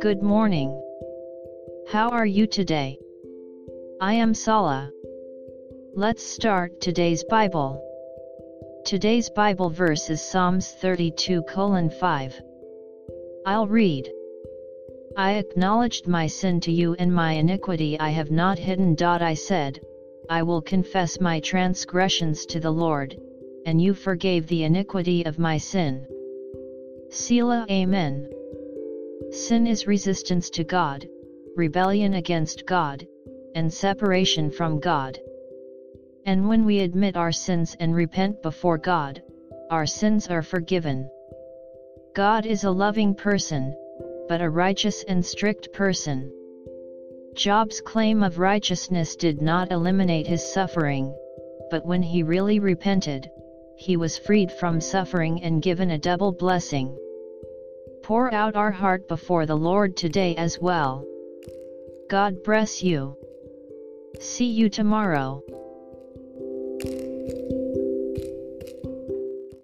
Good morning. How are you today? I am Sala. Let's start today's Bible. Today's Bible verse is Psalms 32 5. I'll read. I acknowledged my sin to you and my iniquity I have not hidden. I said, I will confess my transgressions to the Lord, and you forgave the iniquity of my sin. Selah Amen. Sin is resistance to God, rebellion against God, and separation from God. And when we admit our sins and repent before God, our sins are forgiven. God is a loving person, but a righteous and strict person. Job's claim of righteousness did not eliminate his suffering, but when he really repented, he was freed from suffering and given a double blessing pour out our heart before the Lord today as well. God bless you. See you tomorrow.